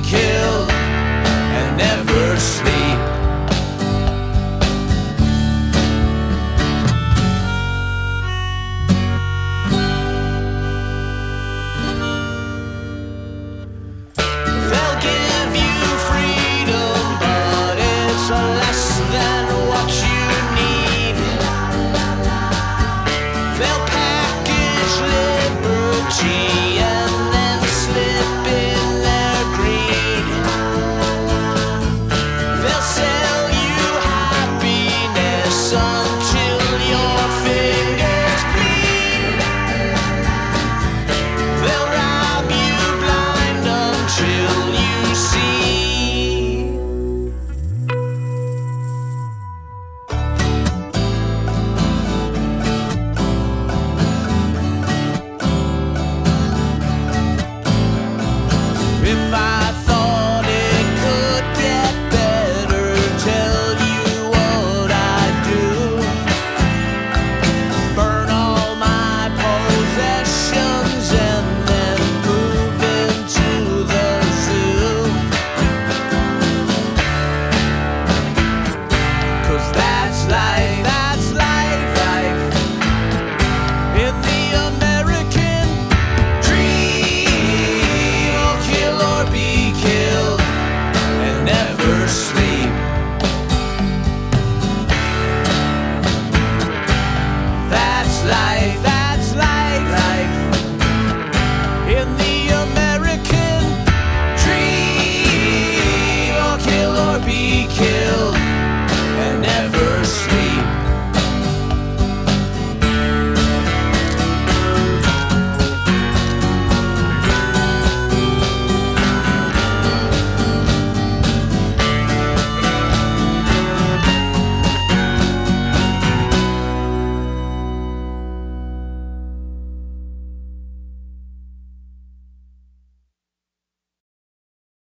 killed.